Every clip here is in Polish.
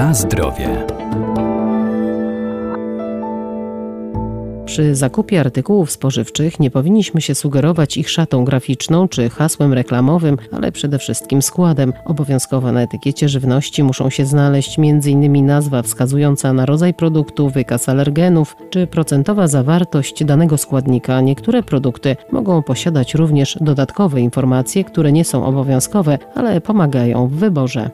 Na zdrowie. Przy zakupie artykułów spożywczych nie powinniśmy się sugerować ich szatą graficzną czy hasłem reklamowym, ale przede wszystkim składem. Obowiązkowo na etykiecie żywności muszą się znaleźć m.in. nazwa wskazująca na rodzaj produktu, wykaz alergenów czy procentowa zawartość danego składnika. Niektóre produkty mogą posiadać również dodatkowe informacje, które nie są obowiązkowe, ale pomagają w wyborze.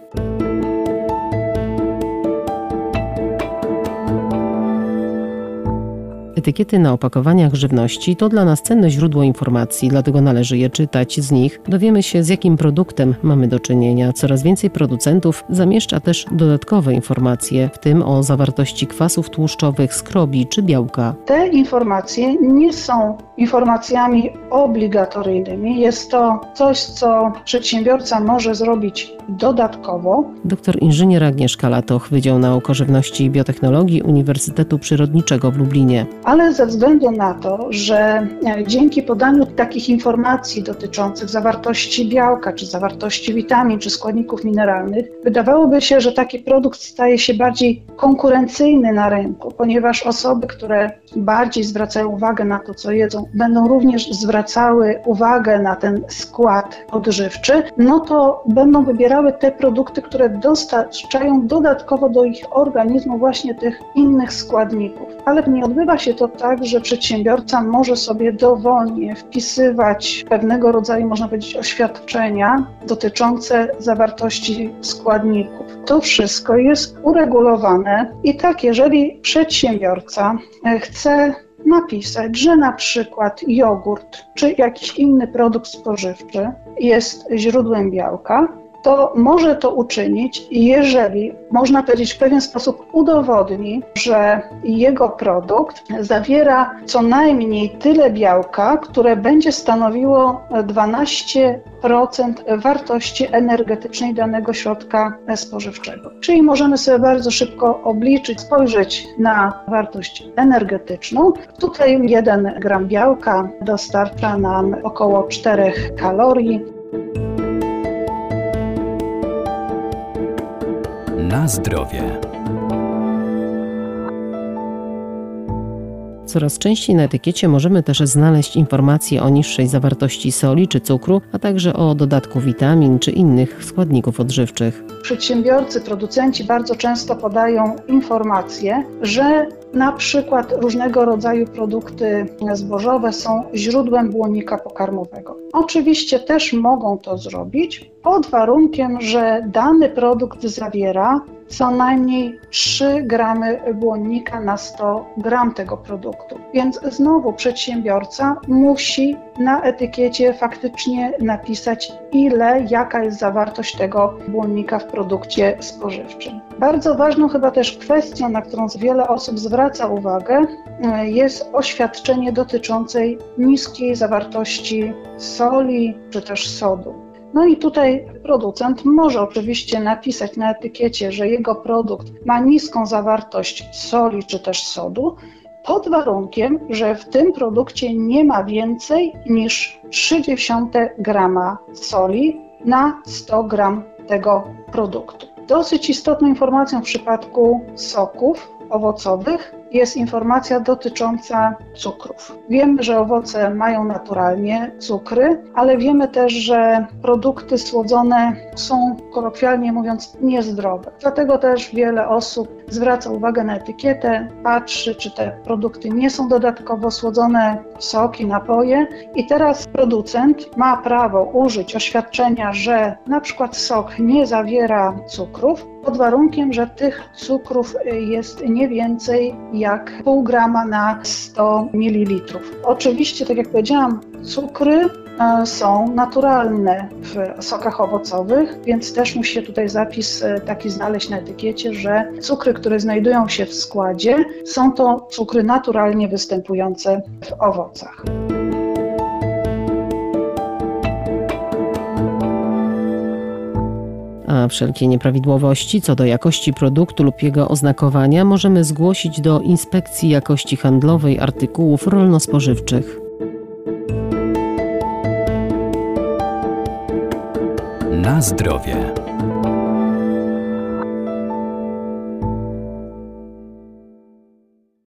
Etykiety na opakowaniach żywności to dla nas cenne źródło informacji, dlatego należy je czytać. Z nich dowiemy się, z jakim produktem mamy do czynienia. Coraz więcej producentów zamieszcza też dodatkowe informacje, w tym o zawartości kwasów tłuszczowych, skrobi czy białka. Te informacje nie są informacjami obligatoryjnymi. Jest to coś, co przedsiębiorca może zrobić dodatkowo. Doktor inżynier Agnieszka Latoch, Wydział Nauk o Żywności i Biotechnologii Uniwersytetu Przyrodniczego w Lublinie ale ze względu na to, że e, dzięki podaniu takich informacji dotyczących zawartości białka, czy zawartości witamin, czy składników mineralnych, wydawałoby się, że taki produkt staje się bardziej konkurencyjny na rynku, ponieważ osoby, które bardziej zwracają uwagę na to, co jedzą, będą również zwracały uwagę na ten skład odżywczy, no to będą wybierały te produkty, które dostarczają dodatkowo do ich organizmu właśnie tych innych składników. Ale nie odbywa się to tak, że przedsiębiorca może sobie dowolnie wpisywać pewnego rodzaju, można powiedzieć, oświadczenia dotyczące zawartości składników. To wszystko jest uregulowane i tak, jeżeli przedsiębiorca chce napisać, że na przykład jogurt czy jakiś inny produkt spożywczy jest źródłem białka, to może to uczynić, jeżeli można powiedzieć w pewien sposób udowodni, że jego produkt zawiera co najmniej tyle białka, które będzie stanowiło 12 wartości energetycznej danego środka spożywczego. Czyli możemy sobie bardzo szybko obliczyć, spojrzeć na wartość energetyczną. Tutaj 1 gram białka dostarcza nam około 4 kalorii. Na zdrowie. Coraz częściej na etykiecie możemy też znaleźć informacje o niższej zawartości soli czy cukru, a także o dodatku witamin czy innych składników odżywczych. Przedsiębiorcy, producenci bardzo często podają informacje, że na przykład różnego rodzaju produkty zbożowe są źródłem błonnika pokarmowego. Oczywiście też mogą to zrobić pod warunkiem, że dany produkt zawiera co najmniej 3 gramy błonnika na 100 gram tego produktu. Więc znowu przedsiębiorca musi na etykiecie faktycznie napisać, ile, jaka jest zawartość tego błonnika w produkcie spożywczym. Bardzo ważną chyba też kwestią, na którą wiele osób zwraca uwagę, jest oświadczenie dotyczące niskiej zawartości soli czy też sodu. No i tutaj producent może oczywiście napisać na etykiecie, że jego produkt ma niską zawartość soli czy też sodu, pod warunkiem, że w tym produkcie nie ma więcej niż 0,3 grama soli na 100 gram tego produktu. Dosyć istotną informacją w przypadku soków owocowych jest informacja dotycząca cukrów. Wiemy, że owoce mają naturalnie cukry, ale wiemy też, że produkty słodzone są, kolokwialnie mówiąc, niezdrowe. Dlatego też wiele osób zwraca uwagę na etykietę, patrzy, czy te produkty nie są dodatkowo słodzone, soki, napoje. I teraz producent ma prawo użyć oświadczenia, że na przykład sok nie zawiera cukrów, pod warunkiem, że tych cukrów jest nie więcej jak pół grama na 100 ml. Oczywiście, tak jak powiedziałam, cukry e, są naturalne w sokach owocowych, więc też musi się tutaj zapis e, taki znaleźć na etykiecie, że cukry, które znajdują się w składzie, są to cukry naturalnie występujące w owocach. Wszelkie nieprawidłowości co do jakości produktu lub jego oznakowania możemy zgłosić do Inspekcji Jakości Handlowej Artykułów Rolno-Spożywczych. Na zdrowie.